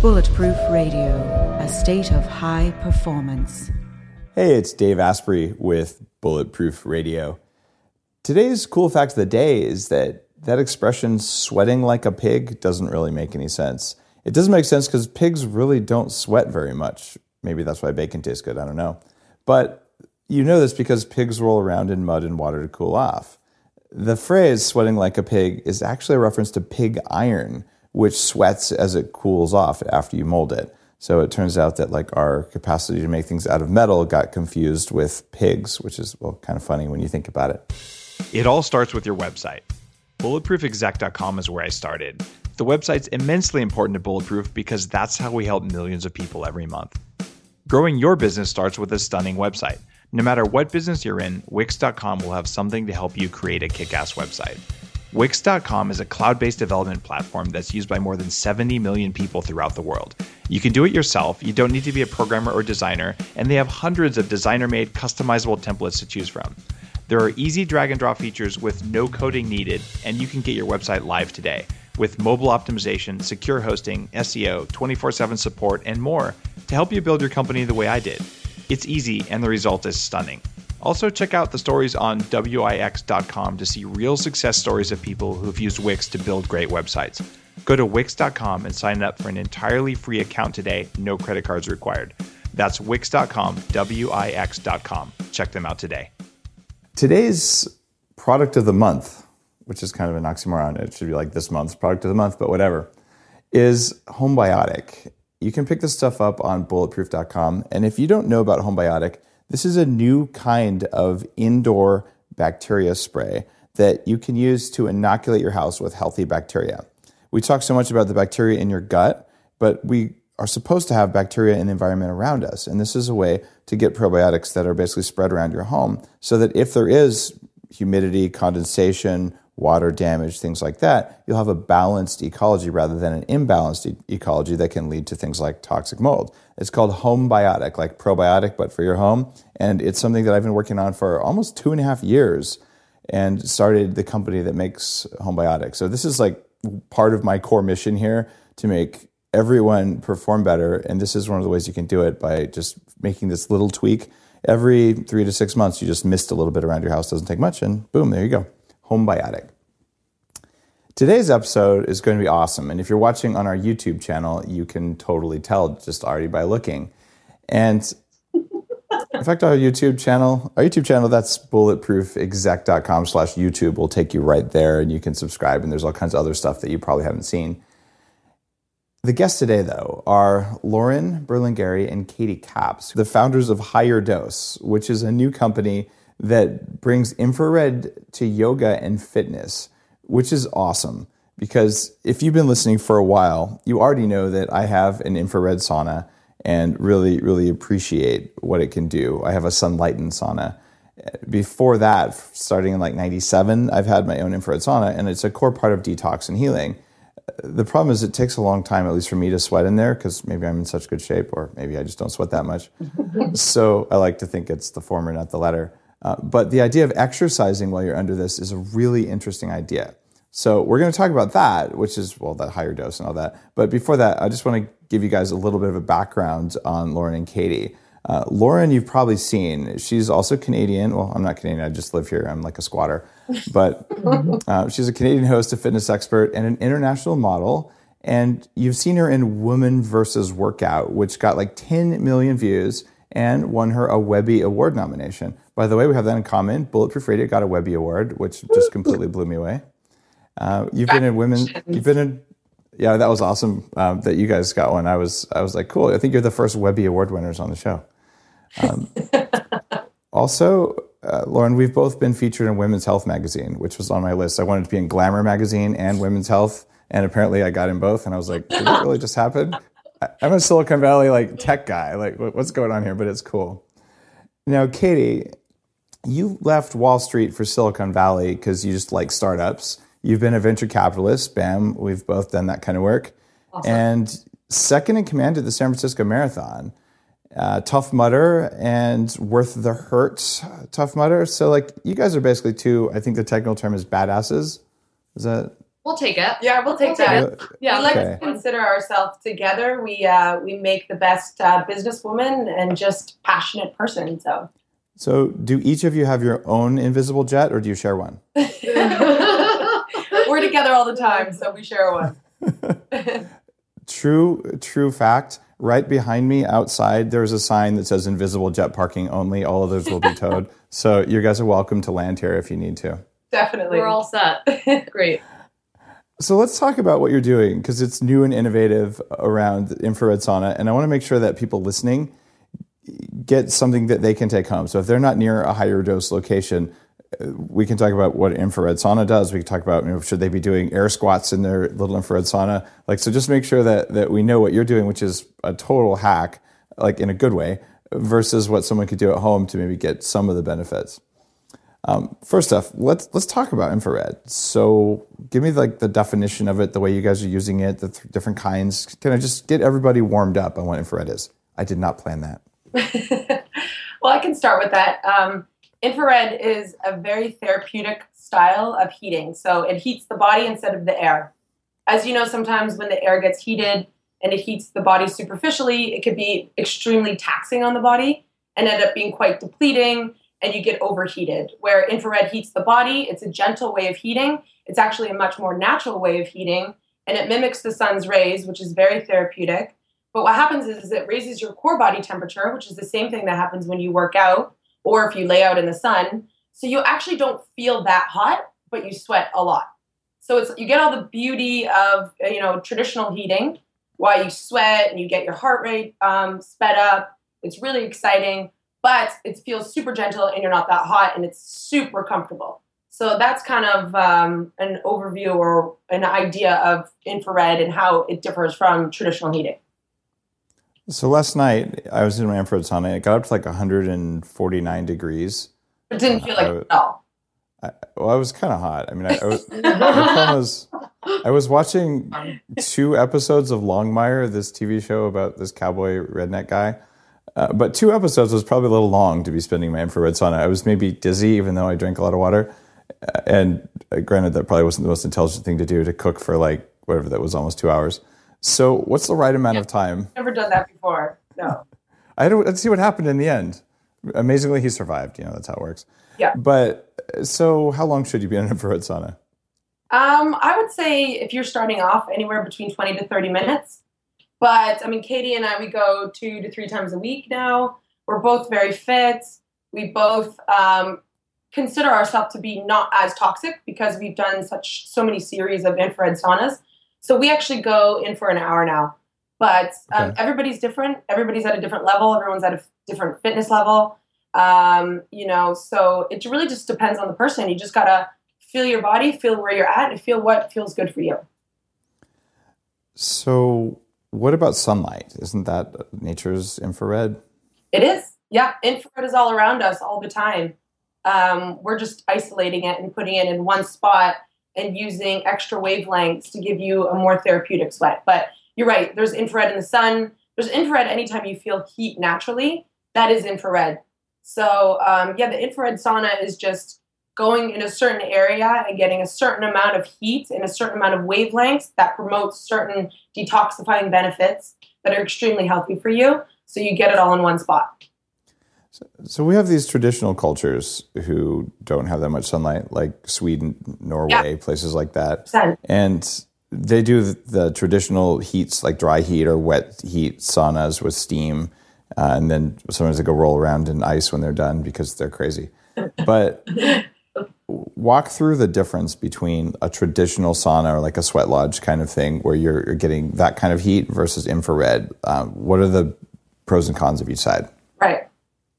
Bulletproof Radio, a state of high performance. Hey, it's Dave Asprey with Bulletproof Radio. Today's cool fact of the day is that that expression, sweating like a pig, doesn't really make any sense. It doesn't make sense because pigs really don't sweat very much. Maybe that's why bacon tastes good, I don't know. But you know this because pigs roll around in mud and water to cool off. The phrase sweating like a pig is actually a reference to pig iron which sweats as it cools off after you mold it. So it turns out that like our capacity to make things out of metal got confused with pigs, which is well kind of funny when you think about it. It all starts with your website. Bulletproofexec.com is where I started. The website's immensely important to Bulletproof because that's how we help millions of people every month. Growing your business starts with a stunning website. No matter what business you're in, Wix.com will have something to help you create a kick ass website. Wix.com is a cloud based development platform that's used by more than 70 million people throughout the world. You can do it yourself, you don't need to be a programmer or designer, and they have hundreds of designer made customizable templates to choose from. There are easy drag and drop features with no coding needed, and you can get your website live today with mobile optimization, secure hosting, SEO, 24 7 support, and more to help you build your company the way I did. It's easy, and the result is stunning. Also, check out the stories on Wix.com to see real success stories of people who've used Wix to build great websites. Go to Wix.com and sign up for an entirely free account today, no credit cards required. That's Wix.com, W I X.com. Check them out today. Today's product of the month, which is kind of an oxymoron, it should be like this month's product of the month, but whatever, is Homebiotic. You can pick this stuff up on bulletproof.com. And if you don't know about Homebiotic, this is a new kind of indoor bacteria spray that you can use to inoculate your house with healthy bacteria. We talk so much about the bacteria in your gut, but we are supposed to have bacteria in the environment around us. And this is a way to get probiotics that are basically spread around your home so that if there is humidity, condensation, water damage, things like that, you'll have a balanced ecology rather than an imbalanced e- ecology that can lead to things like toxic mold. It's called Homebiotic, like probiotic, but for your home. And it's something that I've been working on for almost two and a half years and started the company that makes Homebiotic. So this is like part of my core mission here to make everyone perform better. And this is one of the ways you can do it by just making this little tweak. Every three to six months, you just mist a little bit around your house. Doesn't take much, and boom, there you go. Homebiotic. Today's episode is going to be awesome. And if you're watching on our YouTube channel, you can totally tell just already by looking. And in fact, our YouTube channel, our YouTube channel, that's bulletproofexec.com slash YouTube will take you right there and you can subscribe. And there's all kinds of other stuff that you probably haven't seen. The guests today, though, are Lauren Berlingeri and Katie Kaps, the founders of HigherDOSE, which is a new company that brings infrared to yoga and fitness, which is awesome. Because if you've been listening for a while, you already know that I have an infrared sauna and really, really appreciate what it can do. I have a Sunlighten sauna. Before that, starting in like 97, I've had my own infrared sauna, and it's a core part of detox and healing. The problem is, it takes a long time, at least for me, to sweat in there because maybe I'm in such good shape, or maybe I just don't sweat that much. so I like to think it's the former, not the latter. Uh, but the idea of exercising while you're under this is a really interesting idea. So we're going to talk about that, which is, well, that HigherDOSE and all that. But before that, I just want to give you guys a little bit of a background on Lauren and Katie. Uh, Lauren, you've probably seen. She's also Canadian. Well, I'm not Canadian. I just live here. I'm like a squatter. But uh, she's a Canadian host, a fitness expert, and an international model. And you've seen her in Woman versus Workout, which got like 10 million views and won her a Webby Award nomination. By the way, we have that in common. Bulletproof Radio got a Webby Award, which just completely blew me away. Uh, you've been in women. You've been in. Yeah, that was awesome um, that you guys got one. I was I was like, cool. I think you're the first Webby Award winners on the show. Um, also, uh, Lauren, we've both been featured in Women's Health magazine, which was on my list. I wanted to be in Glamour magazine and Women's Health, and apparently I got in both. And I was like, did that really just happen? I'm a Silicon Valley like tech guy. Like, what's going on here? But it's cool. Now, Katie, you left Wall Street for Silicon Valley because you just like startups. You've been a venture capitalist. Bam, we've both done that kind of work. Awesome. And second in command at the San Francisco Marathon. uh, Tough Mudder and Worth the Hurt Tough Mudder. So, like, you guys are basically two, I think the technical term is badasses. Is that? We'll take it. Yeah, we'll take that. Yeah. we like Okay. to consider ourselves together. We uh, we make the best uh, businesswoman and just passionate person. So So, do each of you have your own invisible jet or do you share one? we're together all the time, so we share one. True, true fact. Right behind me outside, there's a sign that says invisible jet parking only. All others will be towed. so, you guys are welcome to land here if you need to. Definitely. We're all set. Great. So let's talk about what you're doing because it's new and innovative around infrared sauna, and I want to make sure that people listening get something that they can take home. So if they're not near a HigherDOSE location, we can talk about what infrared sauna does. We can talk about you know, should they be doing air squats in their little infrared sauna. Like so, just make sure that that we know what you're doing, which is a total hack, like in a good way, versus what someone could do at home to maybe get some of the benefits. Um, first off, let's let's talk about infrared. So, give me like the definition of it, the way you guys are using it, the th- different kinds. Can I just get everybody warmed up on what infrared is? I did not plan that. well, I can start with that. Um, infrared is a very therapeutic style of heating. So it heats the body instead of the air. As you know, sometimes when the air gets heated and it heats the body superficially, it could be extremely taxing on the body and end up being quite depleting and you get overheated. Where infrared heats the body, it's a gentle way of heating. It's actually a much more natural way of heating and it mimics the sun's rays, which is very therapeutic. But what happens is, is it raises your core body temperature, which is the same thing that happens when you work out or if you lay out in the sun. So you actually don't feel that hot, but you sweat a lot. So it's you get all the beauty of you know traditional heating, while you sweat and you get your heart rate um, sped up. It's really exciting, but it feels super gentle and you're not that hot and it's super comfortable. So that's kind of um, an overview or an idea of infrared and how it differs from traditional heating. So last night I was in my infrared sauna. It got up to like 149 degrees. It didn't feel like Uh, it at all. I, well, I was kind of hot. I mean, I, I was, the was I was watching two episodes of Longmire, this TV show about this cowboy redneck guy. Uh, but two episodes was probably a little long to be spending my infrared sauna. I was maybe dizzy, even though I drank a lot of water. Uh, And uh, granted, that probably wasn't the most intelligent thing to do to cook for like whatever that was, almost two hours. So, what's the right amount of time? Never done that before. No. I had to let's see what happened in the end. Amazingly, he survived. You know, that's how it works. Yeah. But so, how long should you be in an infrared sauna? Um, I would say if you're starting off anywhere between 20 to 30 minutes. But I mean, Katie and I, we go two to three times a week now. We're both very fit. We both um, consider ourselves to be not as toxic because we've done such so many series of infrared saunas. So we actually go in for an hour now. But um, Okay. everybody's different. Everybody's at a different level. Everyone's at a f- different fitness level. Um, you know, so it really just depends on the person. You just gotta feel your body, feel where you're at, and feel what feels good for you. So, what about sunlight? Isn't that nature's infrared? It is. Yeah, infrared is all around us all the time. Um, we're just isolating it and putting it in one spot and using extra wavelengths to give you a more therapeutic sweat. But you're right, there's infrared in the sun. There's infrared anytime you feel heat naturally. That is infrared. So, um, yeah, the infrared sauna is just going in a certain area and getting a certain amount of heat and a certain amount of wavelengths that promotes certain detoxifying benefits that are extremely healthy for you. So you get it all in one spot. So, we have these traditional cultures who don't have that much sunlight, like Sweden, Norway, places like that. And they do the, the traditional heats, like dry heat or wet heat saunas with steam. Uh, and then sometimes they go roll around in ice when they're done because they're crazy. But walk through the difference between a traditional sauna or like a sweat lodge kind of thing where you're, you're getting that kind of heat versus infrared. Um, what are the pros and cons of each side? Right.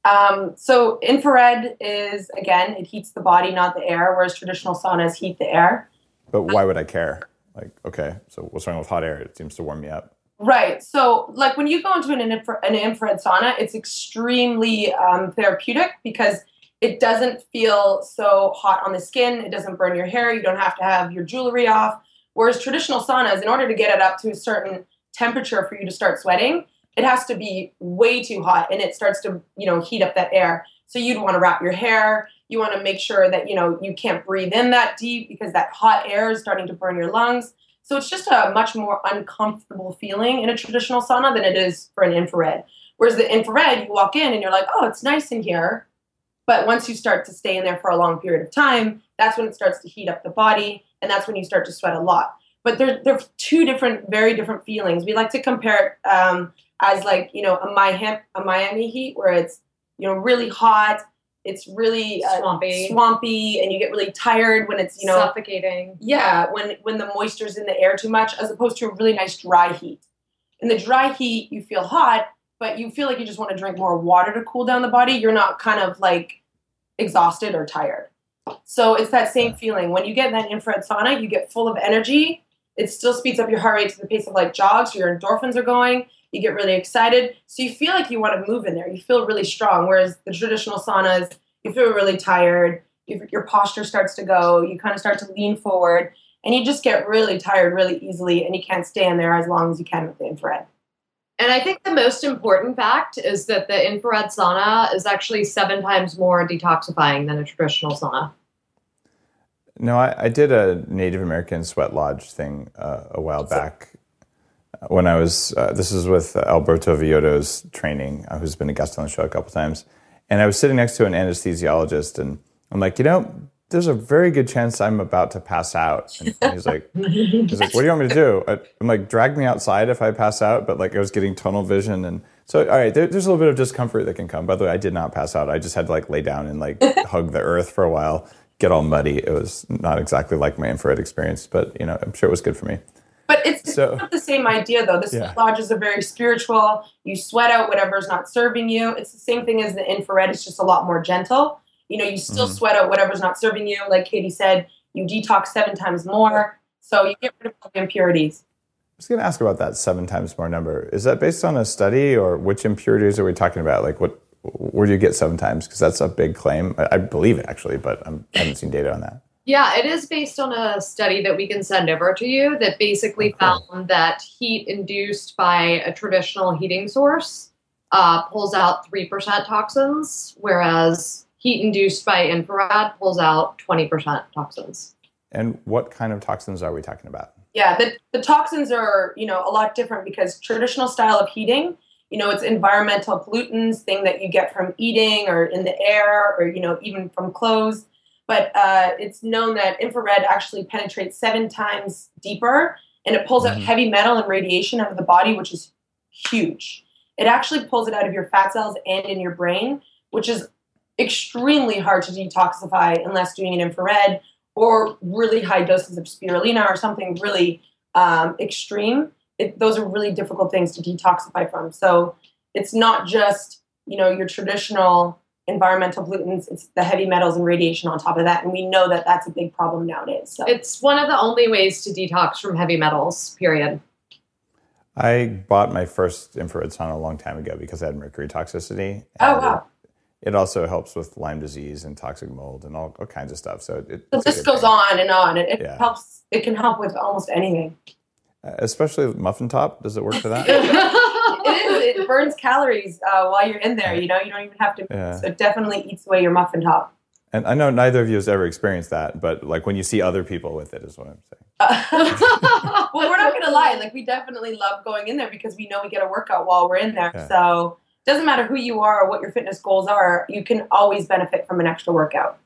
Um, so infrared is again, it heats the body, not the air, whereas traditional saunas heat the air. But why would I care? Like, okay, so what's wrong with hot air? It seems to warm me up. Right. So, like when you go into an, infra- an infrared sauna, it's extremely um, therapeutic because it doesn't feel so hot on the skin. It doesn't burn your hair. You don't have to have your jewelry off. Whereas traditional saunas, in order to get it up to a certain temperature for you to start sweating, it has to be way too hot and it starts to, you know, heat up that air. So you'd want to wrap your hair. You want to make sure that, you know, you can't breathe in that deep because that hot air is starting to burn your lungs. So it's just a much more uncomfortable feeling in a traditional sauna than it is for an infrared. Whereas the infrared, you walk in and you're like, oh, it's nice in here. But once you start to stay in there for a long period of time, that's when it starts to heat up the body and that's when you start to sweat a lot. But they're, they're two different, very different feelings. We like to compare it um, as like, you know, a, Miami, a Miami heat where it's, you know, really hot, it's really uh, Swampy. swampy, and you get really tired when it's, you know, suffocating. yeah, when when the moisture's in the air too much, as opposed to a really nice dry heat. In the dry heat, you feel hot, but you feel like you just want to drink more water to cool down the body. You're not kind of like exhausted or tired. So it's that same feeling. When you get in that infrared sauna, you get full of energy. It still speeds up your heart rate to the pace of like jogs. So your endorphins are going. You get really excited. So you feel like you want to move in there. You feel really strong. Whereas the traditional saunas, you feel really tired. Your, your posture starts to go. You kind of start to lean forward. And you just get really tired really easily. And you can't stay in there as long as you can with the infrared. And I think the most important fact is that the infrared sauna is actually seven times more detoxifying than a traditional sauna. No, I, I did a Native American sweat lodge thing uh, a while back when I was. Uh, this is with Alberto Villoldo's training, uh, who's been a guest on the show a couple times. And I was sitting next to an anesthesiologist, and I'm like, you know, there's a very good chance I'm about to pass out. And he's like, he's like, what do you want me to do? I'm like, drag me outside if I pass out. But like, I was getting tunnel vision, and so all right, there, there's a little bit of discomfort that can come. By the way, I did not pass out. I just had to like lay down and like hug the earth for a while, get all muddy. It was not exactly like my infrared experience, but you know, I'm sure it was good for me. But it's So- not the same idea, though. The Yeah. lodges are very spiritual. You sweat out whatever's not serving you. It's the same thing as the infrared. It's just a lot more gentle. You know, you still Mhm. sweat out whatever's not serving you. Like Katie said, you detox seven times more. So you get rid of all the impurities. I was going to ask about that seven times more number. Is that based on a study, or which impurities are we talking about? Like, what, where do you get seven times? Because that's a big claim. I, I believe it actually, but I'm, I haven't seen data on that. Yeah, it is based on a study that we can send over to you that basically cool. found that heat induced by a traditional heating source uh, pulls out 3% toxins, whereas heat induced by infrared pulls out 20% toxins. And what kind of toxins are we talking about? Yeah, the, the toxins are, you know, a lot different because traditional style of heating, you know, it's environmental pollutants, thing that you get from eating or in the air or, you know, even from clothes. But uh, it's known that infrared actually penetrates seven times deeper and it pulls out Mhm. heavy metal and radiation out of the body, which is huge. It actually pulls it out of your fat cells and in your brain, which is extremely hard to detoxify unless doing an infrared or really high doses of spirulina or something really um, extreme. It, those are really difficult things to detoxify from. So it's not just you know your traditional environmental pollutants; it's the heavy metals and radiation on top of that, and we know that that's a big problem nowadays. So It's one of the only ways to detox from heavy metals, period. I bought my first infrared sauna a long time ago because I had mercury toxicity. oh wow, It, also helps with Lyme disease and toxic mold and all, all kinds of stuff. So it, the list goes thing. on and on. It, it Yeah. helps. It can help with almost anything. Uh, especially muffin top. Does it work for that? it is. It burns calories uh, while you're in there. You know, you don't even have to. Yeah. So it definitely eats away your muffin top. And I know neither of you has ever experienced that, but like when you see other people with it, is what I'm saying. Uh, well, we're not gonna lie. Like we definitely love going in there because we know we get a workout while we're in there. Yeah. So doesn't matter who you are or what your fitness goals are. You can always benefit from an extra workout.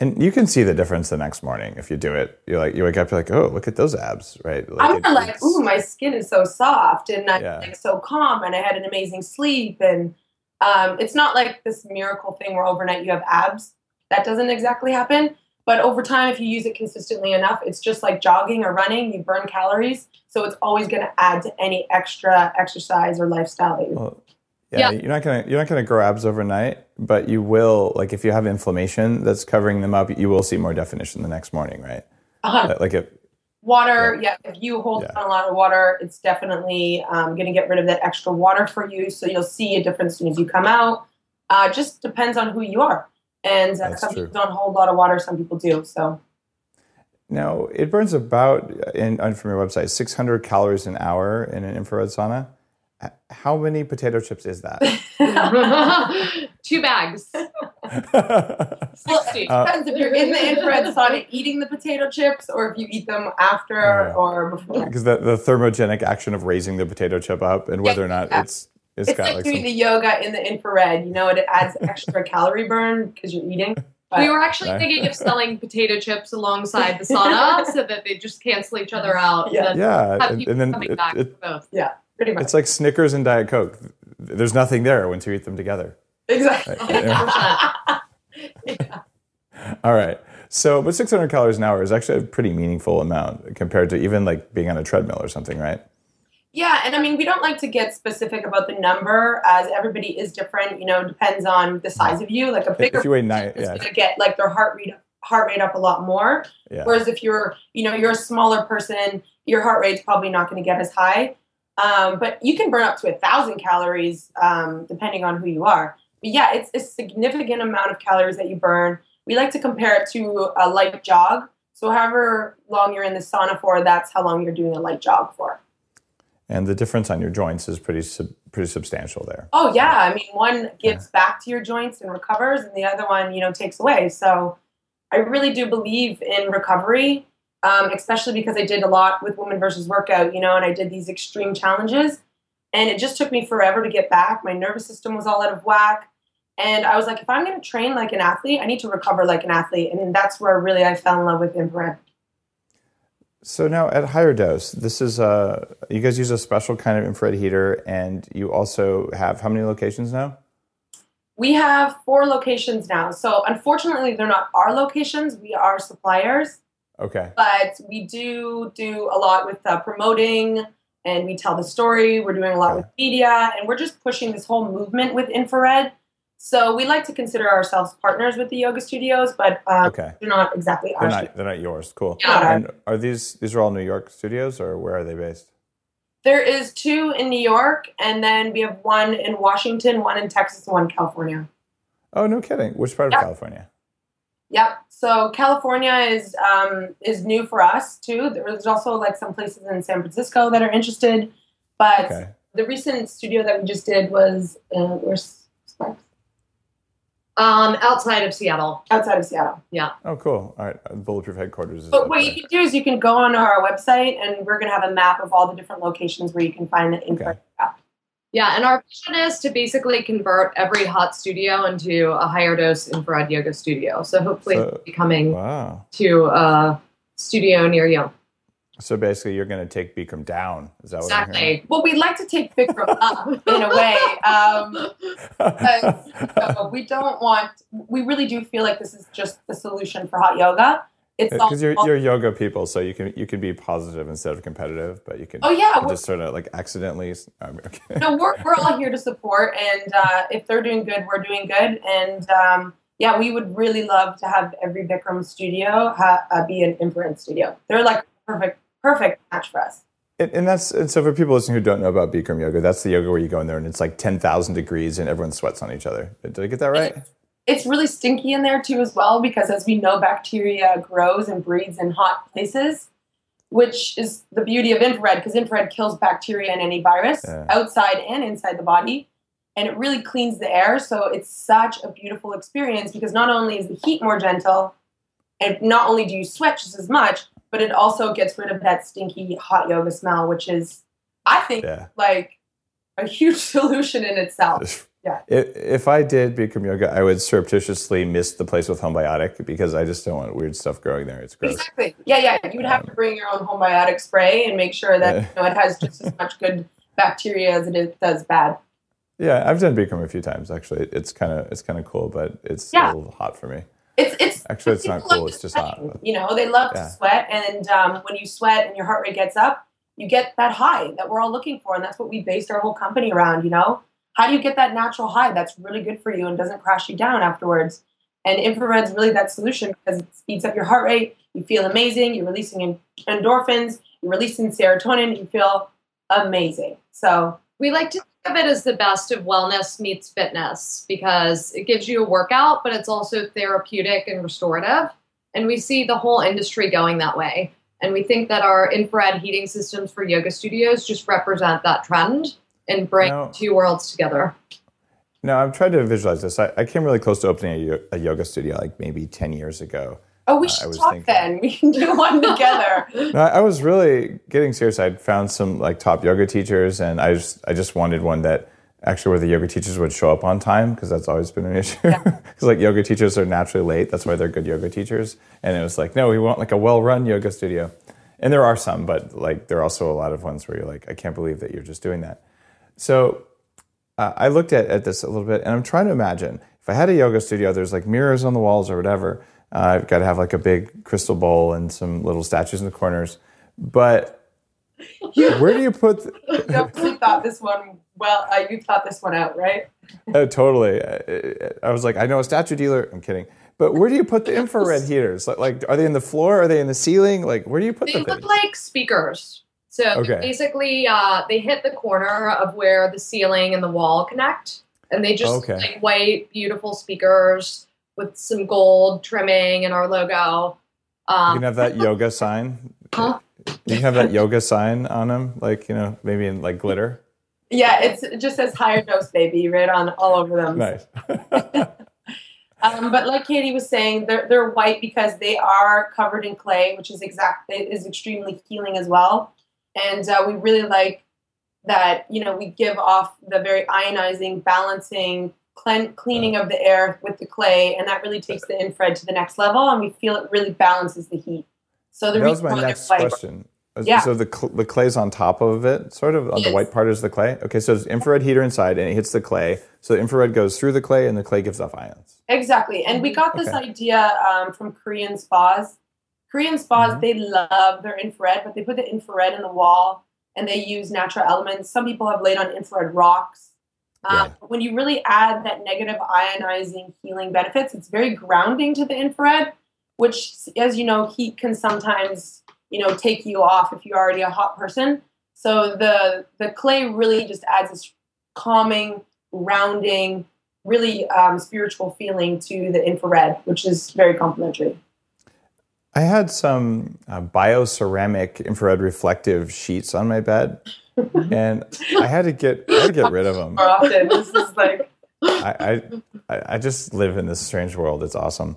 And you can see the difference the next morning if you do it. You're like, you wake up, you're like, oh, look at those abs, right? Like I'm it- like, ooh, my skin is so soft and I'm Yeah. like so calm and I had an amazing sleep and um, it's not like this miracle thing where overnight you have abs. That doesn't exactly happen. But over time, if you use it consistently enough, it's just like jogging or running. You burn calories, so it's always going to add to any extra exercise or lifestyle that you. Well, yeah, Yeah. you're not gonna you're not gonna grow abs overnight, but you will. Like if you have inflammation that's covering them up, you will see more definition the next morning, right? Uh-huh. Like if Water, yeah. If you hold Yeah. on a lot of water, it's definitely um, going to get rid of that extra water for you. So you'll see a difference as soon as you come out. Uh, just depends on who you are. And uh, some true. people don't hold a lot of water, some people do. So now it burns about in on from your website 600 calories an hour in an infrared sauna. How many potato chips is that? Two bags. Well, 60. it depends if you're in the infrared sauna eating the potato chips or if you eat them after Yeah. or before. Because the, the thermogenic action of raising the potato chip up and whether or not Yeah. it's it's It's got like like doing some, the yoga in the infrared. You know, it adds extra calorie burn because you're eating. We were actually Right. thinking of selling potato chips alongside the sauna so that they just cancel each other out. Yeah. And then yeah, have and, and then coming it, back it- for both. Pretty much. it's like Snickers and Diet Coke. There's nothing there once you eat them together. exactly. Right. All right. So, but 600 calories an hour is actually a pretty meaningful amount compared to even like being on a treadmill or something, right? Yeah, and I mean, we don't like to get specific about the number as everybody is different. You know, depends on the size of you. Like a bigger If you weigh nine, is yeah, going to get like their heart rate heart rate up a lot more. yeah. Whereas if you're, you know, you're a smaller person, your heart rate's probably not going to get as high. Um, but you can burn up to a thousand calories um, depending on who you are. But yeah, it's a significant amount of calories that you burn. We like to compare it to a light jog. So however long you're in the sauna for, that's how long you're doing a light jog for. And the difference on your joints is pretty sub, pretty substantial there. Oh yeah, I mean one gives back to your joints and recovers, and the other one, you know, takes away. So I really do believe in recovery, um, especially because I did a lot with Women versus Workout, you know, and I did these extreme challenges, and it just took me forever to get back. My nervous system was all out of whack, and I was like, if I'm going to train like an athlete, I need to recover like an athlete, and that's where really I fell in love with infrared. So now at HigherDOSE, this is uh, you guys use a special kind of infrared heater, and you also have how many locations now? We have four locations now. So unfortunately, they're not our locations. We are suppliers. Okay. but we do do a lot with uh, promoting and we tell the story we're doing a lot with media and we're just pushing this whole movement with infrared so we like to consider ourselves partners with the yoga studios but um, Okay. they're not exactly They're ours not they're not yours. Cool. Yeah. And are these these are all New York studios or where are they based? there is two in new york and then we have one in washington one in texas one in california Oh, no kidding. Which part of California? Yep. So California is um, is new for us too. There's also like some places in San Francisco that are interested, but Okay. the recent studio that we just did was uh, where's Sparks? Um, outside of Seattle. outside of Seattle. Yeah. Oh, cool. All right. Bulletproof headquarters is But what there. you can do is you can go on our website and we're gonna have a map of all the different locations where you can find the info. Okay. Yeah, and our vision is to basically convert every hot studio into a HigherDOSE infrared yoga studio. So hopefully So- it'll be coming Wow. to a studio near you. So basically, you're going to take Bikram down. Is that what I'm hearing? Exactly. Well, we'd like to take Bikram up in a way. Um, uh, we don't want. We really do feel like this is just the solution for hot yoga. It's. Because you're you're yoga people, so you can you can be positive instead of competitive, but you can oh yeah, just sort of like accidentally. Mean, okay. no, we're we're all here to support, and uh, if they're doing good, we're doing good, and um, yeah, we would really love to have every Bikram studio ha- uh, be an infrared studio. They're like perfect, perfect match for us. And, and that's and so for people listening who don't know about Bikram yoga, that's the yoga where you go in there and it's like ten thousand degrees and everyone sweats on each other. Did I get that right? It's really stinky in there too, as well, because as we know, bacteria grows and breeds in hot places, which is the beauty of infrared, because infrared kills bacteria and any virus Yeah. outside and inside the body. And it really cleans the air. So it's such a beautiful experience because not only is the heat more gentle, and not only do you sweat just as much, but it also gets rid of that stinky hot yoga smell, which is, I think, Yeah. like a huge solution in itself. Yeah. If, if I did Bikram yoga, I would surreptitiously miss the place with homebiotic because I just don't want weird stuff growing there. It's gross. Exactly. Yeah, yeah. You would have to bring your own homebiotic spray and make sure that Yeah. you know, it has just as much good bacteria as it does bad. Yeah, I've done Bikram a few times actually. It's kind of it's kind of cool, but it's Yeah. a little hot for me. It's it's Actually, it's not cool. It's just sweating, hot. You know, they love Yeah. to sweat, and um, when you sweat and your heart rate gets up, you get that high that we're all looking for, and that's what we based our whole company around. You know, how do you get that natural high that's really good for you and doesn't crash you down afterwards? And infrared's really that solution because it speeds up your heart rate. You feel amazing. You're releasing endorphins. You're releasing serotonin. You feel amazing. So We like to think of it as the best of wellness meets fitness because it gives you a workout, but it's also therapeutic and restorative. And we see the whole industry going that way. And we think that our infrared heating systems for yoga studios just represent that trend. And bring No. two worlds together. No, I've tried to visualize this. I, I came really close to opening a, a yoga studio like maybe 10 years ago. Oh, we Uh, I should was talk thinking- then. We can do one together. No, I I was really getting serious. I'd found some like top yoga teachers, and I just I just wanted one that actually where the yoga teachers would show up on time because that's always been an issue. Because like yoga teachers are naturally late. That's why they're good yoga teachers. And it was like, no, we want like a well-run yoga studio. And there are some, but like there are also a lot of ones where you're like, I can't believe that you're just doing that. So uh, I looked at, at this a little bit and I'm trying to imagine if I had a yoga studio, there's like mirrors on the walls or whatever. Uh, I've got to have like a big crystal bowl and some little statues in the corners. But where do you put? The, obviously thought this one well. Uh, you thought this one out, right? oh, totally. I, I was like, I know a statue dealer. I'm kidding. But where do you put the infrared heaters? Like, like, are they in the floor? Are they in the ceiling? Like, where do you put them They the look things? like speakers. So Okay. basically, uh, they hit the corner of where the ceiling and the wall connect, and they just Okay. like white, beautiful speakers with some gold trimming and our logo. You Um, can have that yoga sign. Huh? You can have that yoga sign on them, like you know, maybe in like glitter. Yeah, it's, it just says HigherDOSE baby right on all over them. Nice. Um, but like Katie was saying, they're they're white because they are covered in clay, which is exact is extremely healing as well. And uh, we really like that. You know, we give off the very ionizing, balancing, clean, cleaning of the air with the clay, and that really takes the infrared to the next level. And we feel it really balances the heat. So the that was my next question. Yeah. So the cl- the clay's on top of it, sort of on the white part is the clay. Okay, so there's infrared heater inside, and it hits the clay. So the infrared goes through the clay, and the clay gives off ions. Exactly. And we got this Okay. idea um, from Korean spas. Korean spas, Mhm. they love their infrared, but they put the infrared in the wall and they use natural elements. Some people have laid on infrared rocks. Um, Yeah. When you really add that negative ionizing healing benefits, it's very grounding to the infrared, which, as you know, heat can sometimes, you know, take you off if you're already a hot person. So the the clay really just adds this calming, rounding, really um, spiritual feeling to the infrared, which is very complimentary. I had some uh, bioceramic infrared reflective sheets on my bed, and I had to get I had to get rid of them. More often, this is like I, I I just live in this strange world. It's awesome,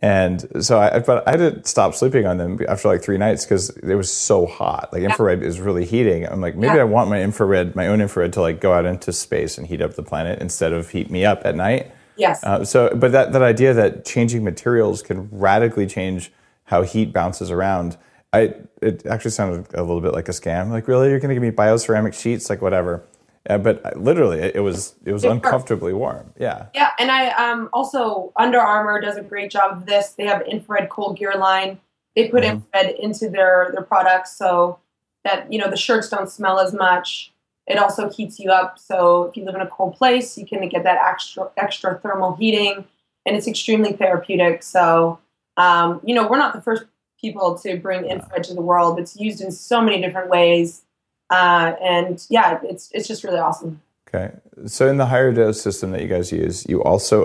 and so I but I had to stop sleeping on them after like three nights because it was so hot. Like infrared is really heating. I'm like maybe Yeah. I want my infrared, my own infrared, to like go out into space and heat up the planet instead of heat me up at night. yes, Uh, so, but that that idea that changing materials can radically change how heat bounces around. I it actually sounded a little bit like a scam. Like, really, you're going to give me bioceramic sheets? Like, whatever. Uh, but I- literally, it, it was it was work. uncomfortably warm. Yeah. yeah. And I um, also Under Armour does a great job of this. They have infrared cold gear line. They put Mhm. infrared into their their products so that you know the shirts don't smell as much. It also heats you up. So if you live in a cold place, you can get that extra extra thermal heating, and it's extremely therapeutic. So um, you know we're not the first people to bring infrared to the world. It's used in so many different ways, uh, and yeah, it's it's just really awesome. Okay. So in the HigherDOSE system that you guys use, you also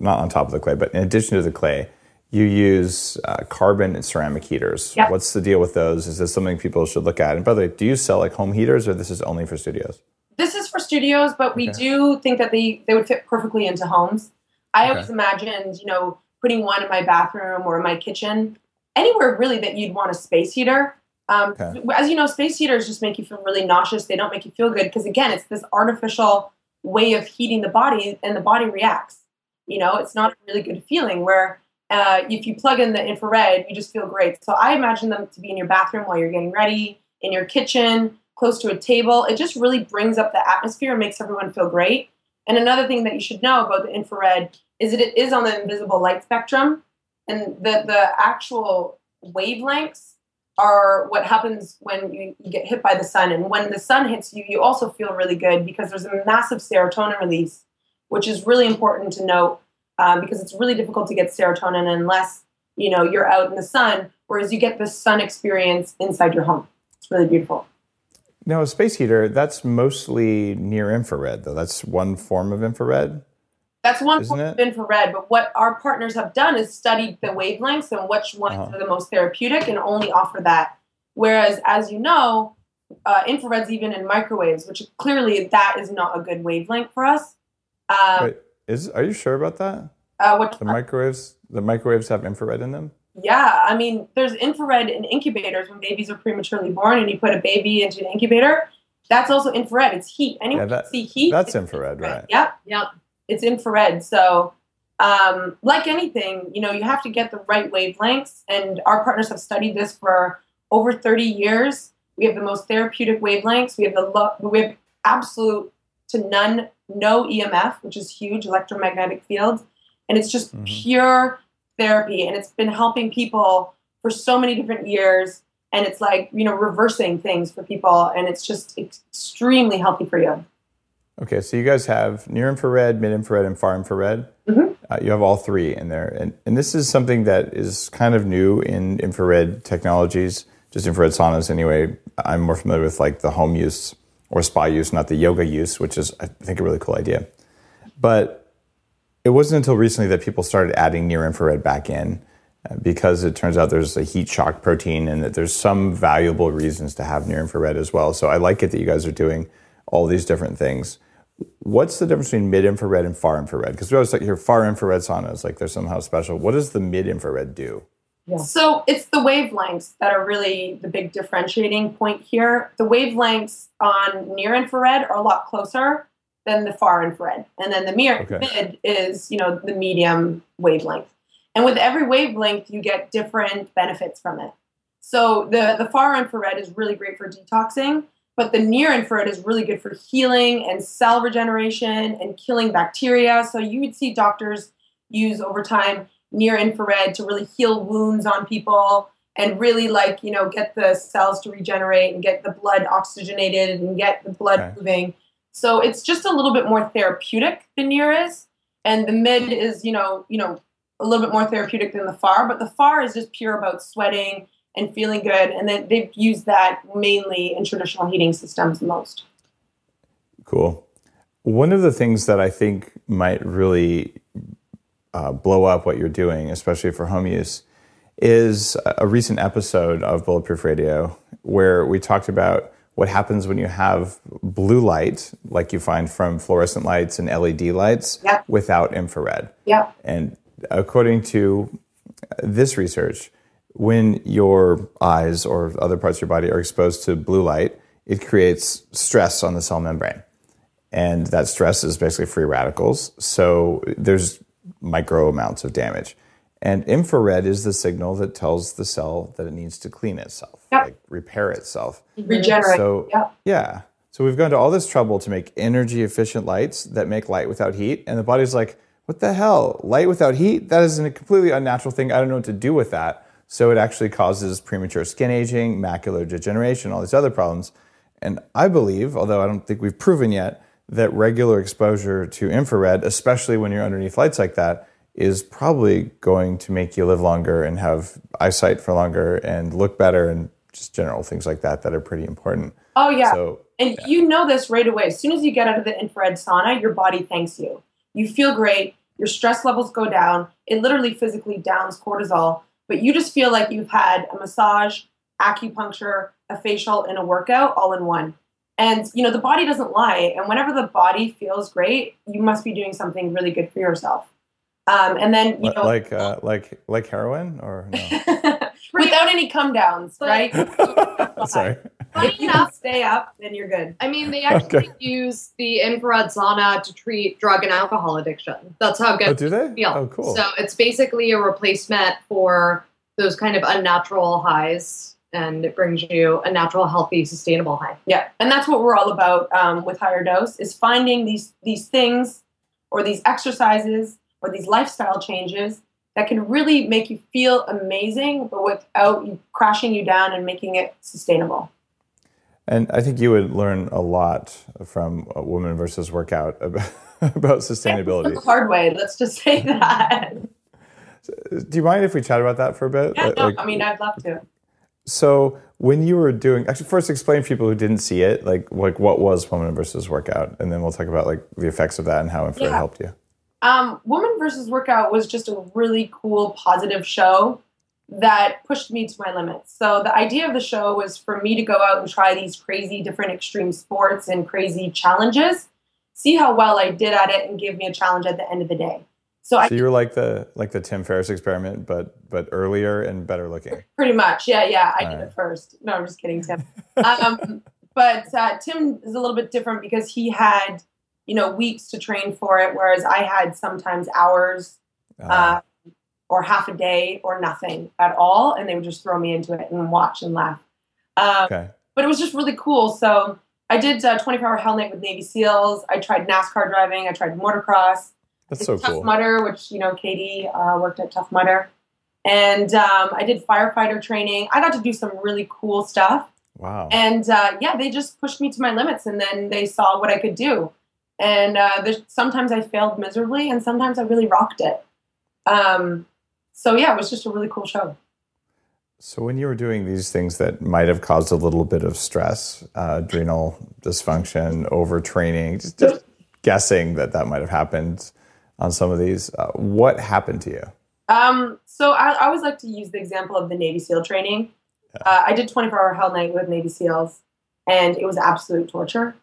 not on top of the clay, but in addition to the clay, you use uh, carbon and ceramic heaters. Yeah. What's the deal with those? Is this something people should look at? And by the way, do you sell like home heaters, or this is only for studios? this is for studios, but we Okay. do think that they, they would fit perfectly into homes. I Okay. always imagined, you know, putting one in my bathroom or in my kitchen, anywhere really that you'd want a space heater. Um, Okay. As you know, space heaters just make you feel really nauseous. They don't make you feel good because, again, it's this artificial way of heating the body and the body reacts. You know, it's not a really good feeling where uh, if you plug in the infrared, you just feel great. So I imagine them to be in your bathroom while you're getting ready, in your kitchen, close to a table. It just really brings up the atmosphere and makes everyone feel great. And another thing that you should know about the infrared is that it is on the invisible light spectrum, and the the actual wavelengths are what happens when you, you get hit by the sun. And when the sun hits you, you also feel really good because there's a massive serotonin release, which is really important to note um, because it's really difficult to get serotonin unless you know you're out in the sun. Whereas you get the sun experience inside your home. It's really beautiful. Now, a space heater, that's mostly near infrared, though. That's one form of infrared. That's one Isn't form it? of infrared, but what our partners have done is studied the wavelengths and which ones Uh-huh. are the most therapeutic and only offer that. Whereas, as you know, uh, infrareds even in microwaves, which clearly that is not a good wavelength for us. Um, Wait, is are you sure about that? uh, what The microwaves, the microwaves have infrared in them. Yeah, I mean, there's infrared in incubators when babies are prematurely born, and you put a baby into an incubator. That's also infrared. It's heat. Anyone Yeah, that- can see heat? That's it's infrared, right? Yep, Yep. It's infrared. So, um, like anything, you know, you have to get the right wavelengths. And our partners have studied this for over 30 years. We have the most therapeutic wavelengths. We have the lo- we have absolute to none no EMF, which is huge, electromagnetic fields, and it's just Mhm. pure therapy. And it's been helping people for so many different years. And it's like you know reversing things for people, and it's just extremely healthy for you. Okay, so you guys have near infrared, mid infrared, and far infrared. Mhm. Uh, you have all three in there, and and this is something that is kind of new in infrared technologies, just infrared saunas. Anyway, I'm more familiar with like the home use or spa use, not the yoga use, which is I think a really cool idea. But it wasn't until recently that people started adding near infrared back in uh, because it turns out there's a heat shock protein and that there's some valuable reasons to have near infrared as well. So I like it that you guys are doing all these different things. What's the difference between mid infrared and far infrared? Because we always like hear far infrared saunas like they're somehow special. What does the mid infrared do? So it's the wavelengths that are really the big differentiating point here. The wavelengths on near infrared are a lot closer than the far infrared, and then the near Okay. mid is you know the medium wavelength. And with every wavelength, you get different benefits from it. So the the far infrared is really great for detoxing, but the near infrared is really good for healing and cell regeneration and killing bacteria. So you would see doctors use over time near infrared to really heal wounds on people and really like you know get the cells to regenerate and get the blood oxygenated and get the blood Okay. moving so it's just a little bit more therapeutic than near is and the mid is you know you know a little bit more therapeutic than the far but the far is just pure about sweating and feeling good and then they've used that mainly in traditional heating systems most Cool. One of the things that I think might really uh, blow up what you're doing, especially for home use, is a recent episode of Bulletproof Radio where we talked about what happens when you have blue light, like you find from fluorescent lights and LED lights, Yep. without infrared. yep And according to this research, when your eyes or other parts of your body are exposed to blue light, it creates stress on the cell membrane. And that stress is basically free radicals. So there's micro amounts of damage. And infrared is the signal that tells the cell that it needs to clean itself, Yep. like repair itself. regenerate So yep yeah. So we've gone to all this trouble to make energy efficient lights that make light without heat. And the body's like, what the hell? Light without heat? That is a completely unnatural thing. I don't know what to do with that. So it actually causes premature skin aging, macular degeneration, all these other problems. And I believe, although I don't think we've proven yet, that regular exposure to infrared, especially when you're underneath lights like that, is probably going to make you live longer and have eyesight for longer and look better and just general things like that that are pretty important. oh yeah So And you know this right away. As soon as you get out of the infrared sauna, your body thanks you. You feel great. Your stress levels go down. It literally physically downs cortisol, but you just feel like you've had a massage, acupuncture, a facial, and a workout all in one. And you know the body doesn't lie. And whenever the body feels great, you must be doing something really good for yourself. Um, and then you know, like uh, like like heroin or no? without any come downs, right? Sorry. If you can stay up, then you're good. I mean, they actually Okay. use the infrared sauna to treat drug and alcohol addiction. That's how good Oh, do they? they feel. Oh, cool. So it's basically a replacement for those kind of unnatural highs, and it brings you a natural, healthy, sustainable high. Yeah, and that's what we're all about um, with HigherDOSE is finding these these things or these exercises or these lifestyle changes that can really make you feel amazing, but without you crashing you down and making it sustainable. And I think you would learn a lot from woman versus workout about, about sustainability. The hard way. Let's just say that. Do you mind if we chat about that for a bit? Yeah, no, like- I mean, I'd love to. so when you were doing, actually, first explain to people who didn't see it, like like what was woman versus workout, and then we'll talk about like the effects of that and how infrared Yeah. helped you. Um, Woman versus Workout was just a really cool, positive show that pushed me to my limits. So the idea of the show was for me to go out and try these crazy different extreme sports and crazy challenges, see how well I did at it and give me a challenge at the end of the day. So, so I, you were like the like the Tim Ferriss experiment, but but earlier and better looking. Pretty much, yeah, yeah. I All did right. it first. No, I'm just kidding, Tim. um, but uh, Tim is a little bit different because he had you know weeks to train for it, whereas I had sometimes hours. Uh-huh. Uh, or half a day or nothing at all, and they would just throw me into it and watch and laugh. Um, okay. But it was just really cool. So I did uh, 24 hour Hell Night with Navy SEALs. I tried NASCAR driving. I tried motocross. That's so Tough cool. Mudder, which you know, Katie uh, worked at Tough Mudder, and um, I did firefighter training. I got to do some really cool stuff. Wow. And uh, yeah, they just pushed me to my limits, and then they saw what I could do. And uh, sometimes I failed miserably, and sometimes I really rocked it. Um, so yeah, it was just a really cool show. So when you were doing these things that might have caused a little bit of stress, uh, adrenal dysfunction, overtraining, just, just guessing that that might have happened on some of these, uh, what happened to you? Um, so I, I, always like to use the example of the Navy SEAL training. Yeah. Uh, I did 24 hour Hell Night with Navy SEALs, and it was absolute torture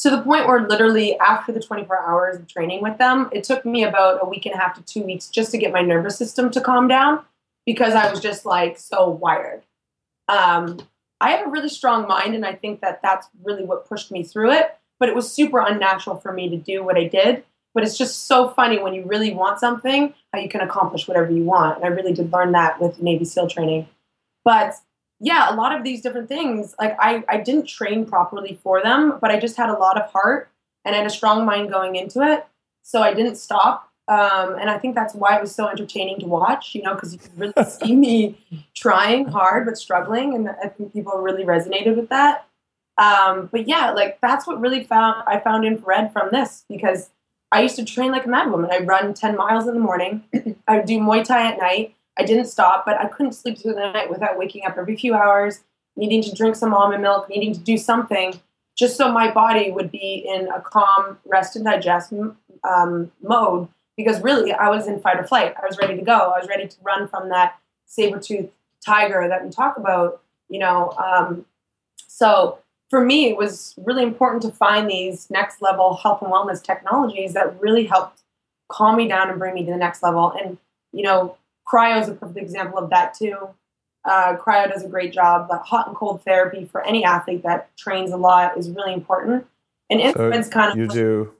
to the point where literally after the 24 hours of training with them, it took me about a week and a half to two weeks just to get my nervous system to calm down because I was just like so wired. Um, I have a really strong mind, and I think that that's really what pushed me through it. But it was super unnatural for me to do what I did. But it's just so funny when you really want something, how you can accomplish whatever you want. And I really did learn that with Navy SEAL training. But yeah, a lot of these different things, like I, I didn't train properly for them, but I just had a lot of heart and I had a strong mind going into it. So I didn't stop. Um, and I think that's why it was so entertaining to watch, you know, because you could really see me trying hard but struggling. And I think people really resonated with that. Um, but yeah, like that's what really found I found infrared from this because I used to train like a madwoman. I run 10 miles in the morning. I would do Muay Thai at night. I didn't stop, but I couldn't sleep through the night without waking up every few hours, needing to drink some almond milk, needing to do something just so my body would be in a calm rest and digest um, mode. Because really, I was in fight or flight. I was ready to go. I was ready to run from that saber tooth tiger that we talk about, you know. Um, so for me, it was really important to find these next level health and wellness technologies that really helped calm me down and bring me to the next level. And, you know, cryo is a perfect example of that too. Uh, cryo does a great job, but hot and cold therapy for any athlete that trains a lot is really important. And infrared's so kind of you do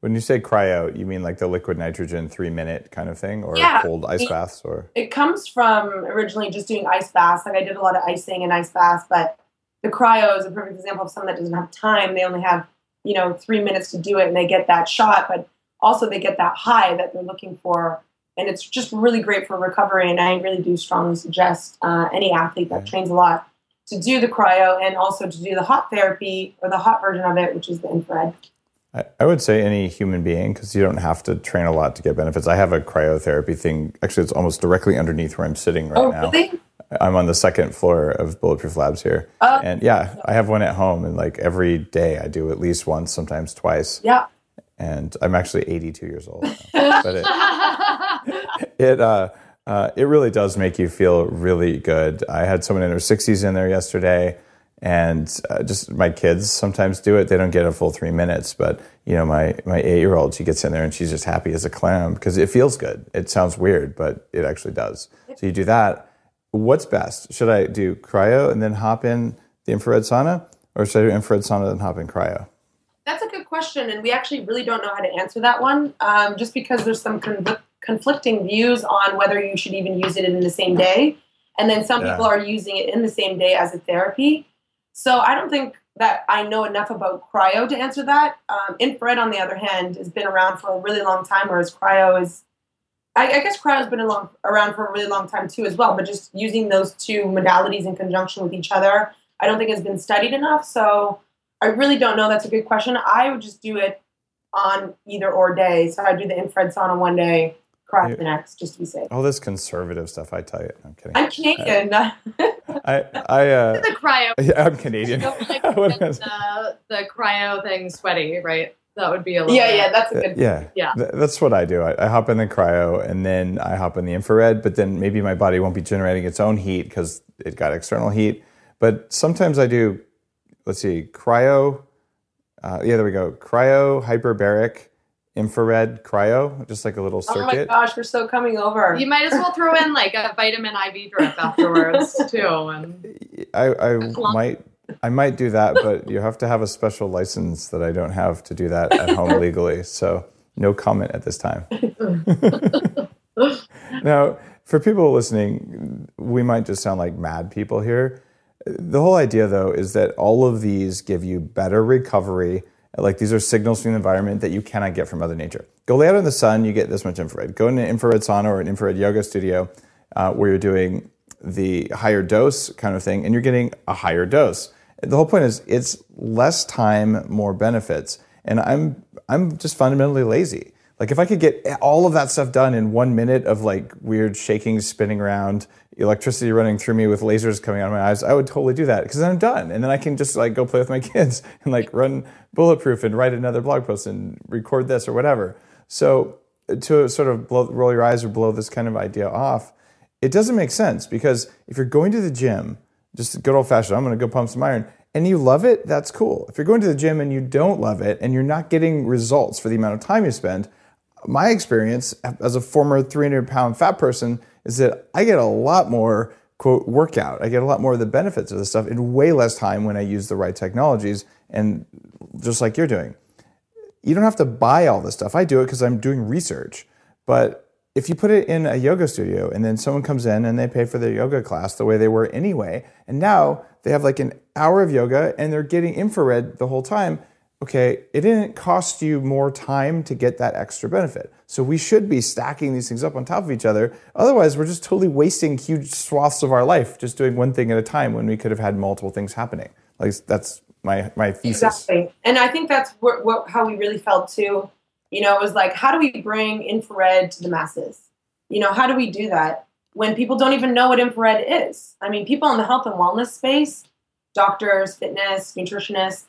when you say cryo, you mean like the liquid nitrogen three minute kind of thing, or yeah, cold ice it, baths, or it comes from originally just doing ice baths. Like I did a lot of icing and ice baths, but the cryo is a perfect example of someone that doesn't have time. They only have you know three minutes to do it, and they get that shot, but also they get that high that they're looking for and it's just really great for recovery. And I really do strongly suggest uh, any athlete that trains a lot to do the cryo and also to do the hot therapy or the hot version of it, which is the infrared. I, would say any human being because you don't have to train a lot to get benefits. I have a cryotherapy thing. Actually, it's almost directly underneath where I'm sitting right oh, now. Really? I'm on the second floor of Bulletproof Labs here, uh, and yeah, I have one at home, and like every day I do at least once, sometimes twice. Yeah. And I'm actually 82 years old, but it, it uh, uh, it really does make you feel really good. I had someone in their 60s in there yesterday, and uh, just my kids sometimes do it. They don't get a full three minutes, but you know, my my eight year old, she gets in there and she's just happy as a clam because it feels good. It sounds weird, but it actually does. So you do that. What's best? Should I do cryo and then hop in the infrared sauna, or should I do infrared sauna and hop in cryo? That's a good question, and we actually really don't know how to answer that one, um, just because there's some conflicting views on whether you should even use it in the same day. And then some yeah. people are using it in the same day as a therapy. So I don't think that I know enough about cryo to answer that. Um, infrared, on the other hand, has been around for a really long time, whereas cryo is, I, I guess cryo has been long, around for a really long time too, as well. But just using those two modalities in conjunction with each other, I don't think has been studied enough. So I really don't know. That's a good question. I would just do it on either or day. So I'd do the infrared sauna one day, cryo the next, just to be safe. All this conservative stuff, I tell you. I'm kidding. I'm Canadian. I, I, uh, the cryo. Yeah, I'm Canadian. Like the, the cryo thing sweaty, right? That would be a little. Yeah, bit- yeah, that's a good. Yeah, Yeah. Th- that's what I do. I, I hop in the cryo and then I hop in the infrared, but then maybe my body won't be generating its own heat because it got external heat. But sometimes I do. Let's see, cryo. Uh, yeah, there we go. Cryo, hyperbaric, infrared, cryo, just like a little circuit. Oh my gosh, we're so coming over. You might as well throw in like a vitamin IV drip afterwards too, and I, I might I might do that, but you have to have a special license that I don't have to do that at home legally. So no comment at this time. now, for people listening, we might just sound like mad people here. The whole idea, though, is that all of these give you better recovery. Like these are signals from the environment that you cannot get from Mother Nature. Go lay out in the sun, you get this much infrared. Go in an infrared sauna or an infrared yoga studio uh, where you're doing the higher dose kind of thing, and you're getting a higher dose. The whole point is it's less time, more benefits. And I'm I'm just fundamentally lazy. Like if I could get all of that stuff done in one minute of like weird shaking, spinning around, electricity running through me with lasers coming out of my eyes, I would totally do that because then I'm done, and then I can just like go play with my kids and like run bulletproof and write another blog post and record this or whatever. So uh, to sort of blow, roll your eyes or blow this kind of idea off, it doesn't make sense because if you're going to the gym, just good old fashioned, I'm going to go pump some iron, and you love it, that's cool. If you're going to the gym and you don't love it and you're not getting results for the amount of time you spend, my experience as a former 300 pound fat person is that I get a lot more quote workout. I get a lot more of the benefits of this stuff in way less time when I use the right technologies and just like you're doing. You don't have to buy all this stuff. I do it because I'm doing research. But if you put it in a yoga studio and then someone comes in and they pay for their yoga class the way they were anyway, and now they have like an hour of yoga and they're getting infrared the whole time, okay, it didn't cost you more time to get that extra benefit. So we should be stacking these things up on top of each other. Otherwise, we're just totally wasting huge swaths of our life just doing one thing at a time when we could have had multiple things happening. Like that's my my thesis. Exactly. And I think that's what, what, how we really felt too. You know, it was like, how do we bring infrared to the masses? You know, how do we do that when people don't even know what infrared is? I mean, people in the health and wellness space, doctors, fitness, nutritionists,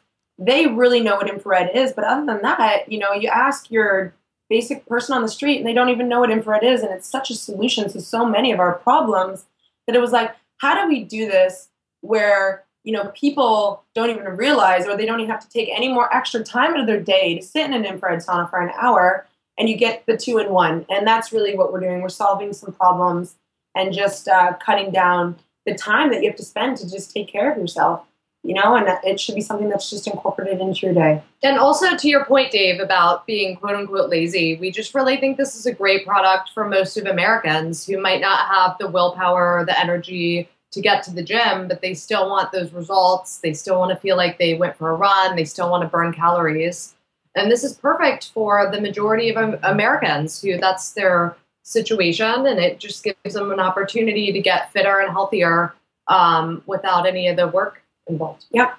they really know what infrared is. But other than that, you know, you ask your basic person on the street and they don't even know what infrared is. And it's such a solution to so many of our problems that it was like, how do we do this where you know people don't even realize or they don't even have to take any more extra time out of their day to sit in an infrared sauna for an hour and you get the two in one and that's really what we're doing we're solving some problems and just uh, cutting down the time that you have to spend to just take care of yourself you know and it should be something that's just incorporated into your day And also to your point, Dave, about being quote unquote lazy, we just really think this is a great product for most of Americans who might not have the willpower or the energy to get to the gym, but they still want those results. They still want to feel like they went for a run. They still want to burn calories. And this is perfect for the majority of Americans who that's their situation. And it just gives them an opportunity to get fitter and healthier um, without any of the work involved. yep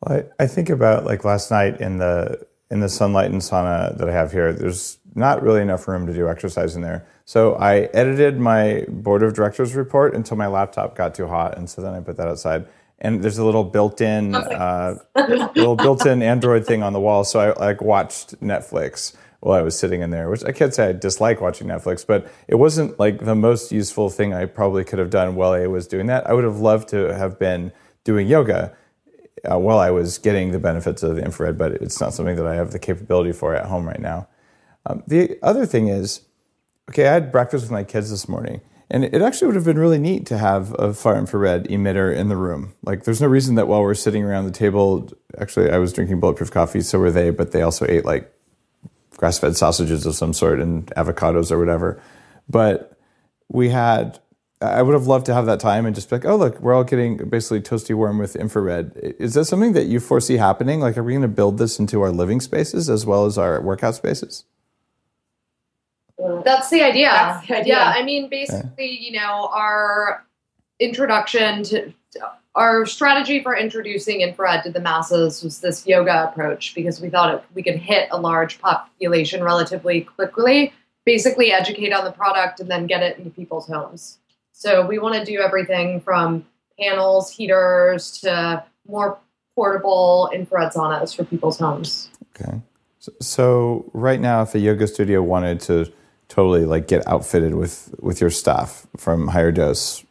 Well, I, I think about like last night in the in the Sunlighten sauna that I have here. There's not really enough room to do exercise in there. So I edited my board of directors report until my laptop got too hot, and so then I put that outside. And there's a little built-in, uh, little built-in Android thing on the wall. So I like watched Netflix while I was sitting in there, which I can't say I dislike watching Netflix, but it wasn't like the most useful thing I probably could have done while I was doing that. I would have loved to have been doing yoga uh, while I was getting the benefits of the infrared, but it's not something that I have the capability for at home right now. Um, the other thing is, okay, I had breakfast with my kids this morning, and it actually would have been really neat to have a far infrared emitter in the room. Like, there's no reason that while we're sitting around the table, actually, I was drinking bulletproof coffee, so were they, but they also ate like grass fed sausages of some sort and avocados or whatever. But we had, I would have loved to have that time and just be like, oh, look, we're all getting basically toasty warm with infrared. Is that something that you foresee happening? Like, are we going to build this into our living spaces as well as our workout spaces? That's the idea. That's the idea. Yeah, I mean, basically, you know, our introduction to our strategy for introducing infrared to the masses was this yoga approach because we thought it, we could hit a large population relatively quickly, basically educate on the product and then get it into people's homes. So we want to do everything from panels, heaters to more portable infrared saunas for people's homes. Okay. So right now, if a yoga studio wanted to totally like get outfitted with with your stuff from HigherDOSE,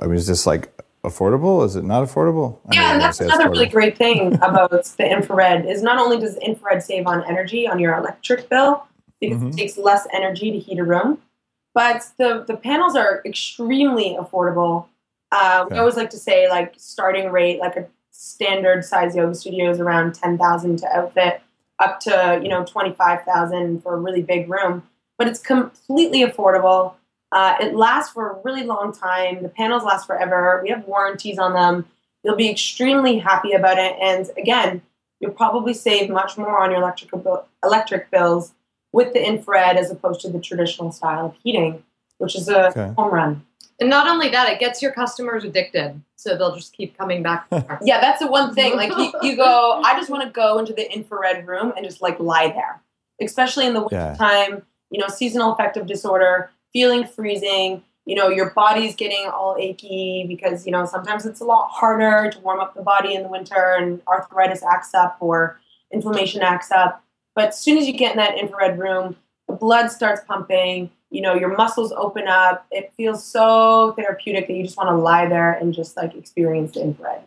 I mean, is this like affordable? Is it not affordable? I Yeah, and that's say it's another really great thing about the infrared is not only does infrared save on energy on your electric bill because Mhm. it takes less energy to heat a room, but the the panels are extremely affordable. Uh, We always like to say like starting rate, like a standard size yoga studio is around ten thousand to outfit, up to you know twenty five thousand for a really big room. But it's completely affordable. Uh, it lasts for a really long time. The panels last forever. We have warranties on them. You'll be extremely happy about it. And again, you'll probably save much more on your electrical bill, electric bills with the infrared as opposed to the traditional style of heating, which is a Okay. home run. And not only that, it gets your customers addicted, so they'll just keep coming back. Yeah, that's the one thing. Like you, you go, I just want to go into the infrared room and just like lie there, especially in the Yeah. wintertime. You know, seasonal affective disorder, feeling freezing. You know, your body's getting all achy because you know sometimes it's a lot harder to warm up the body in the winter, and arthritis acts up or inflammation acts up. But as soon as you get in that infrared room, the blood starts pumping. You know, your muscles open up. It feels so therapeutic that you just want to lie there and just like experience the infrared.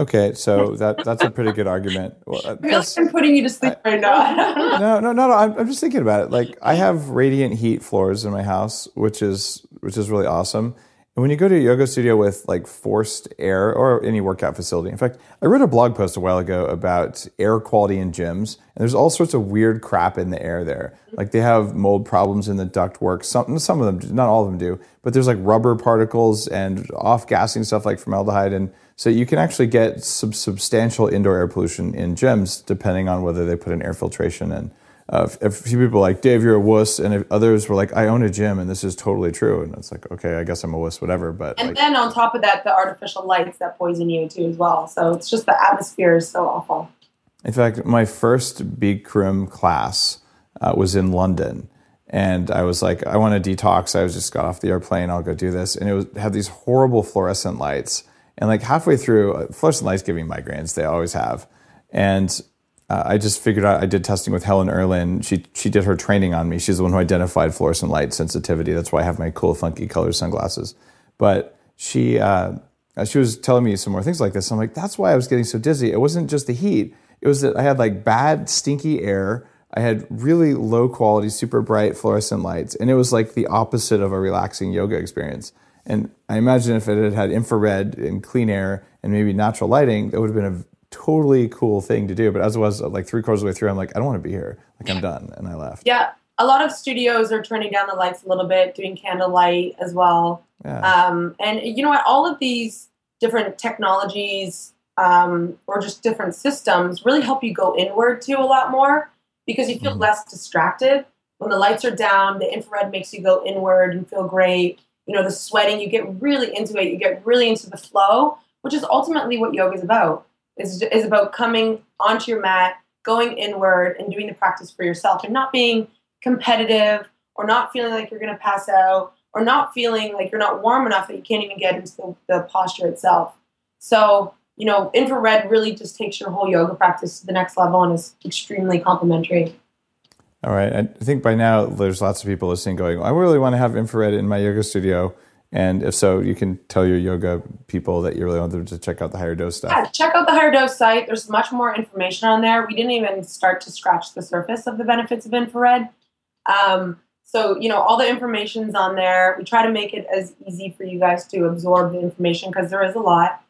Okay, so that that's a pretty good argument. Well, I feel like I'm putting you to sleep right now. no, no, no, no. I'm, I'm just thinking about it. Like I have radiant heat floors in my house, which is which is really awesome. And when you go to a yoga studio with like forced air or any workout facility, in fact, I wrote a blog post a while ago about air quality in gyms, and there's all sorts of weird crap in the air there. Like they have mold problems in the ductwork. Some some of them, not all of them do, but there's like rubber particles and off gassing stuff like formaldehyde, and so you can actually get some substantial indoor air pollution in gyms depending on whether they put in air filtration in. Uh, a few people were like Dave, you're a wuss, and if others were like, I own a gym, and this is totally true. And it's like, okay, I guess I'm a wuss, whatever. But and like, then on top of that, the artificial lights that poison you too as well. So it's just the atmosphere is so awful. In fact, my first Bikram class uh, was in London, and I was like, I want to detox. I was just got off the airplane. I'll go do this, and it was had these horrible fluorescent lights. And like halfway through, uh, fluorescent lights give me migraines. They always have. And uh, I just figured out. I did testing with Helen Irlen. She she did her training on me. She's the one who identified fluorescent light sensitivity. That's why I have my cool, funky colored sunglasses. But she uh, she was telling me some more things like this. I'm like, that's why I was getting so dizzy. It wasn't just the heat. It was that I had like bad, stinky air. I had really low quality, super bright fluorescent lights, and it was like the opposite of a relaxing yoga experience. And I imagine if it had had infrared and clean air and maybe natural lighting, that would have been a totally cool thing to do. But as it was, like three quarters of the way through, I'm like, I don't want to be here. Like I'm done, and I left. Yeah, a lot of studios are turning down the lights a little bit, doing candlelight as well. Yeah. Um, and you know what? All of these different technologies um, or just different systems really help you go inward too a lot more because you feel Mhm. less distracted. When the lights are down, the infrared makes you go inward and feel great. You know, the sweating, you get really into it. You get really into the flow, which is ultimately what yoga is about. Is is about coming onto your mat, going inward, and doing the practice for yourself, and not being competitive or not feeling like you're going to pass out or not feeling like you're not warm enough that you can't even get into the, the posture itself. So, you know, infrared really just takes your whole yoga practice to the next level and is extremely complementary. All right. I think by now there's lots of people listening going, I really want to have infrared in my yoga studio. And if so, you can tell your yoga people that you really want them to check out the HigherDOSE stuff. Yeah, check out the HigherDOSE site. There's much more information on there. We didn't even start to scratch the surface of the benefits of infrared. Um, so, you know, all the information's on there. We try to make it as easy for you guys to absorb the information because there is a lot.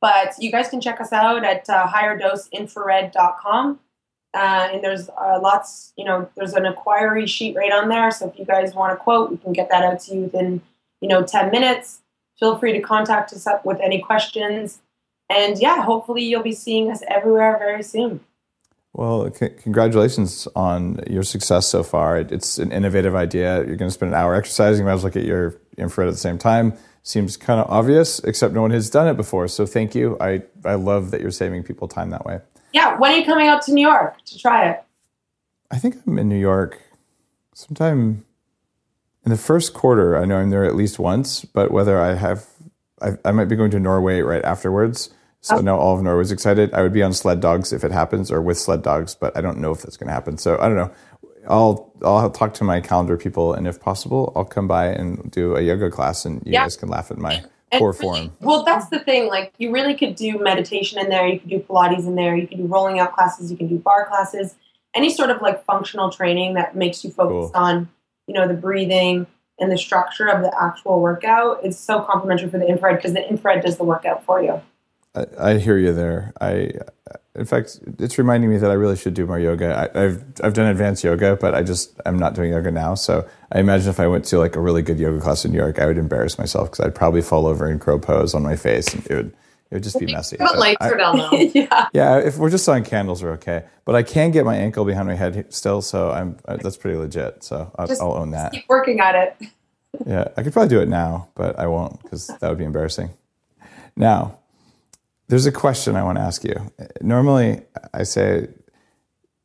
But you guys can check us out at uh, higherdoseinfrared.com. Uh, and there's uh, lots, you know, there's an inquiry sheet right on there. So if you guys want a quote, we can get that out to you within, you know, 10 minutes. Feel free to contact us up with any questions. And yeah, hopefully you'll be seeing us everywhere very soon. Well, c- congratulations on your success so far. It, it's an innovative idea. You're going to spend an hour exercising. You might as well get your infrared at the same time. Seems kind of obvious, except no one has done it before. So thank you. I, I love that you're saving people time that way. Yeah, when are you coming out to New York to try it? I think I'm in New York sometime in the first quarter. I know I'm there at least once, but whether I have, I, I might be going to Norway right afterwards. So oh. now all of Norway's excited. I would be on sled dogs if it happens, or with sled dogs, but I don't know if that's going to happen. So I don't know. I'll I'll talk to my calendar people, and if possible, I'll come by and do a yoga class, and you Yeah. guys can laugh at my And poor really- form. Well, that's the thing. Like, you really could do meditation in there. You could do Pilates in there. You could do rolling out classes. You can do bar classes. Any sort of like functional training that makes you focus Cool. on, you know, the breathing and the structure of the actual workout is so complementary for the infrared because the infrared does the workout for you. I, I hear you there. I, in fact, it's reminding me that I really should do more yoga. I, I've I've done advanced yoga, but I just I'm not doing yoga now. So I imagine if I went to like a really good yoga class in New York, I would embarrass myself because I'd probably fall over in crow pose on my face, and it would it would just be messy. But So lights I- are down though. yeah. yeah, if we're just on candles, we're okay. But I can get my ankle behind my head still, so I'm uh, that's pretty legit. So I'll, Just I'll own that. Keep working at it. Yeah, I could probably do it now, but I won't because that would be embarrassing. Now, there's a question I want to ask you. Normally, I say,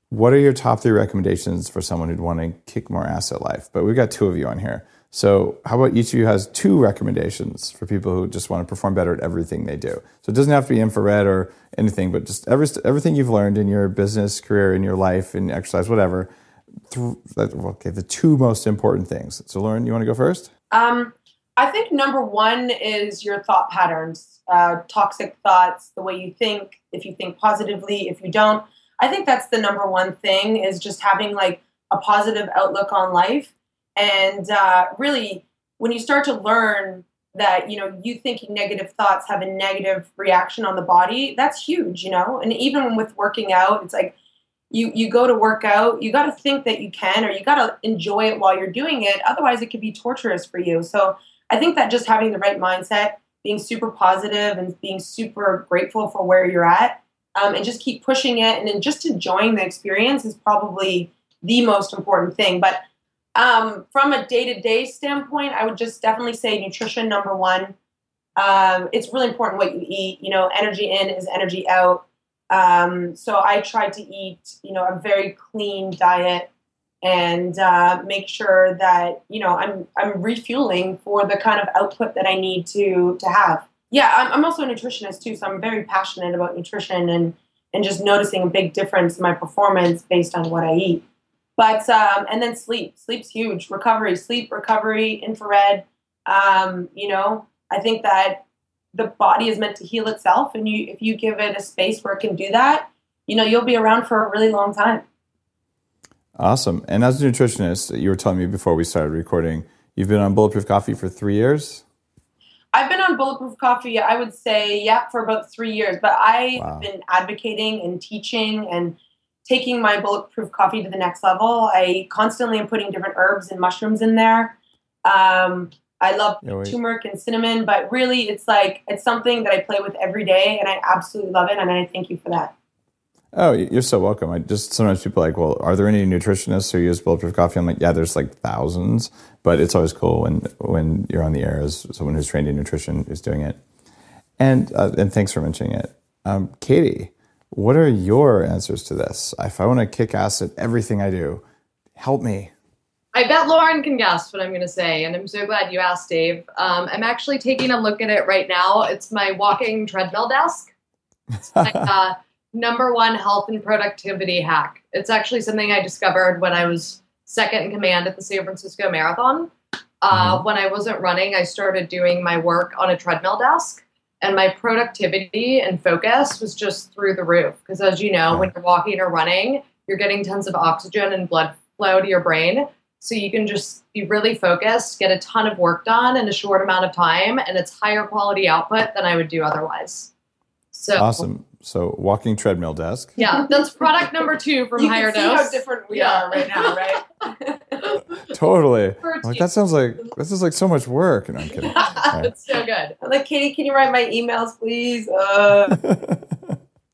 what are your top three recommendations for someone who'd want to kick more ass at life? But we've got two of you on here. So, how about each of you has two recommendations for people who just want to perform better at everything they do? So, it doesn't have to be infrared or anything, but just every, everything you've learned in your business, career, in your life, in exercise, whatever. Okay, the two most important things. So, Lauren, you want to go first? Um, I think number one is your thought patterns, uh, toxic thoughts, the way you think, if you think positively, if you don't. I think that's the number one thing is just having like a positive outlook on life. And uh, really, when you start to learn that, you know, you thinking negative thoughts have a negative reaction on the body, that's huge, you know? And even with working out, it's like, you, you go to work out, you got to think that you can, or you got to enjoy it while you're doing it. Otherwise, it could be torturous for you. So I think that just having the right mindset, being super positive and being super grateful for where you're at, um, and just keep pushing it and then just enjoying the experience is probably the most important thing. But um, from a day to day standpoint, I would just definitely say nutrition number one. Um, it's really important what you eat. You know, energy in is energy out. Um, so I try to eat, you know, a very clean diet and uh, make sure that you know I'm I'm refueling for the kind of output that I need to to have. Yeah, I'm, I'm also a nutritionist too, so I'm very passionate about nutrition and and just noticing a big difference in my performance based on what I eat. But um, and then sleep, sleep's huge. Recovery, sleep, recovery, infrared. Um, you know, I think that the body is meant to heal itself, and you if you give it a space where it can do that, you know, you'll be around for a really long time. Awesome. And as a nutritionist, you were telling me before we started recording, you've been on Bulletproof Coffee for three years. I've been on Bulletproof Coffee, I would say, yeah, for about three years. But I Wow. been advocating and teaching and taking my Bulletproof Coffee to the next level. I constantly am putting different herbs and mushrooms in there. Um, I love wait. turmeric and cinnamon, but really, it's like it's something that I play with every day, and I absolutely love it. And I thank you for that. Oh, you're so welcome. I just sometimes people are like, well, are there any nutritionists who use Bulletproof Coffee? I'm like, yeah, there's like thousands, but it's always cool when when you're on the air as someone who's trained in nutrition is doing it. And uh, and thanks for mentioning it, um, Katie. What are your answers to this? If I want to kick ass at everything I do, help me. I bet Lauren can guess what I'm going to say, and I'm so glad you asked, Dave. Um, I'm actually taking a look at it right now. It's my walking treadmill desk. It's my uh, number one health and productivity hack. It's actually something I discovered when I was second in command at the San Francisco Marathon. Uh, When I wasn't running, I started doing my work on a treadmill desk, and my productivity and focus was just through the roof. Because as you know, when you're walking or running, you're getting tons of oxygen and blood flow to your brain. So you can just be really focused, get a ton of work done in a short amount of time, and it's higher quality output than I would do otherwise. So Awesome. So walking treadmill desk. Yeah, that's product number two from you Higher can see Dose. how different we Yeah. are right now, right? Totally. For a I'm like that sounds like this is like so much work. And I'm kidding. it's so good. I'm like, Katie, can you write my emails, please? Uh,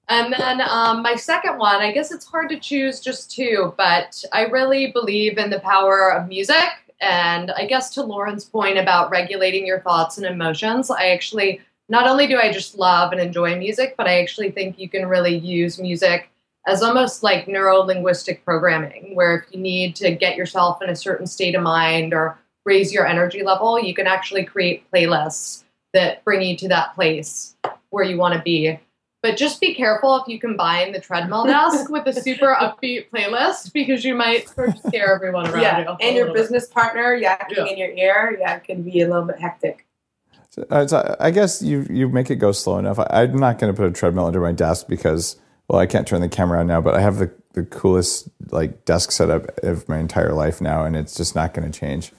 And then um, my second one, I guess it's hard to choose just two, but I really believe in the power of music. And I guess to Lauren's point about regulating your thoughts and emotions, I actually not only do I just love and enjoy music, but I actually think you can really use music as almost like neuro linguistic programming, where if you need to get yourself in a certain state of mind or raise your energy level, you can actually create playlists that bring you to that place where you want to be. But just be careful if you combine the treadmill desk with a super upbeat playlist because you might sort of scare everyone around yeah, you. and your little bit. business partner yakking Yeah. in your ear, yeah, it can be a little bit hectic. So, uh, so I guess you you make it go slow enough. I, I'm not going to put a treadmill under my desk because well, I can't turn the camera on now, but I have the the coolest like desk setup of my entire life now, and it's just not going to change.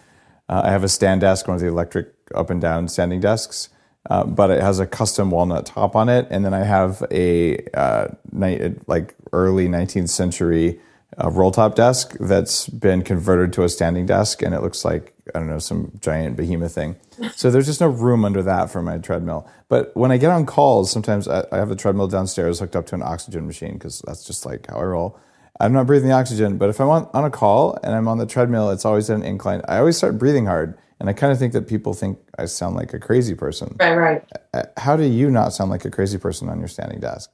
Uh, I have a stand desk, one of the electric up and down standing desks, uh, but it has a custom walnut top on it, and then I have a uh, ni- like early 19th century uh, roll top desk that's been converted to a standing desk, and it looks like I don't know some giant behemoth thing. So there's just no room under that for my treadmill. But when I get on calls, sometimes I, I have the treadmill downstairs hooked up to an oxygen machine because that's just like how I roll. I'm not breathing the oxygen, but if I'm on, on a call and I'm on the treadmill, it's always at an incline. I always start breathing hard, and I kind of think that people think I sound like a crazy person. Right, right. Uh, How do you not sound like a crazy person on your standing desk?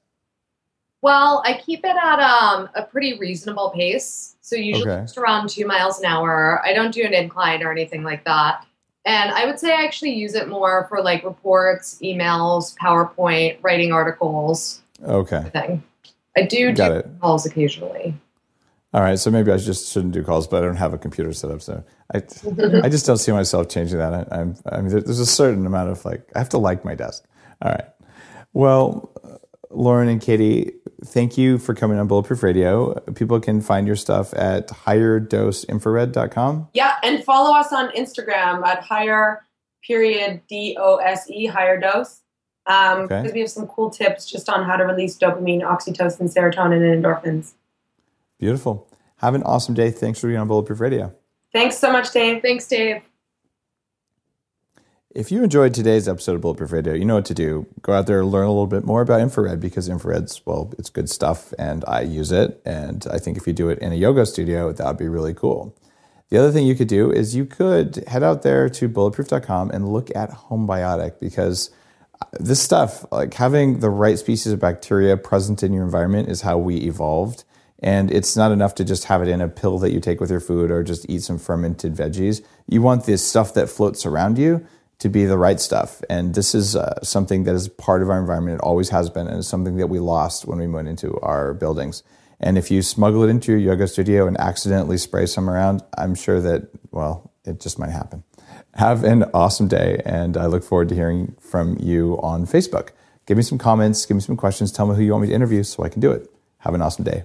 Well, I keep it at um, a pretty reasonable pace. So usually Okay. just around two miles an hour. I don't do an incline or anything like that. And I would say I actually use it more for like reports, emails, PowerPoint, writing articles, Okay, thing. I do got do it. calls occasionally. All right, so maybe I just shouldn't do calls, but I don't have a computer set up, so I, I just don't see myself changing that. I, I'm, I mean, there's a certain amount of like, I have to like my desk. All right. Well, Lauren and Katie, thank you for coming on Bulletproof Radio. People can find your stuff at higherdoseinfrared.com. Yeah, and follow us on Instagram at higher period D O S E higher dose. Um, Okay. because we have some cool tips just on how to release dopamine, oxytocin, serotonin, and endorphins. Beautiful. Have an awesome day. Thanks for being on Bulletproof Radio. Thanks so much, Dave. Thanks, Dave. If you enjoyed today's episode of Bulletproof Radio, you know what to do. Go out there, and learn a little bit more about infrared because infrared's, well, it's good stuff and I use it. And I think if you do it in a yoga studio, that would be really cool. The other thing you could do is you could head out there to bulletproof.com and look at Homebiotic because uh, this stuff, like having the right species of bacteria present in your environment, is how we evolved. And it's not enough to just have it in a pill that you take with your food or just eat some fermented veggies. You want this stuff that floats around you to be the right stuff. And this is uh, something that is part of our environment. It always has been, and it's something that we lost when we went into our buildings. And if you smuggle it into your yoga studio and accidentally spray some around, I'm sure that, well, it just might happen. Have an awesome day, and I look forward to hearing from you on Facebook. Give me some comments, give me some questions, tell me who you want me to interview so I can do it. Have an awesome day.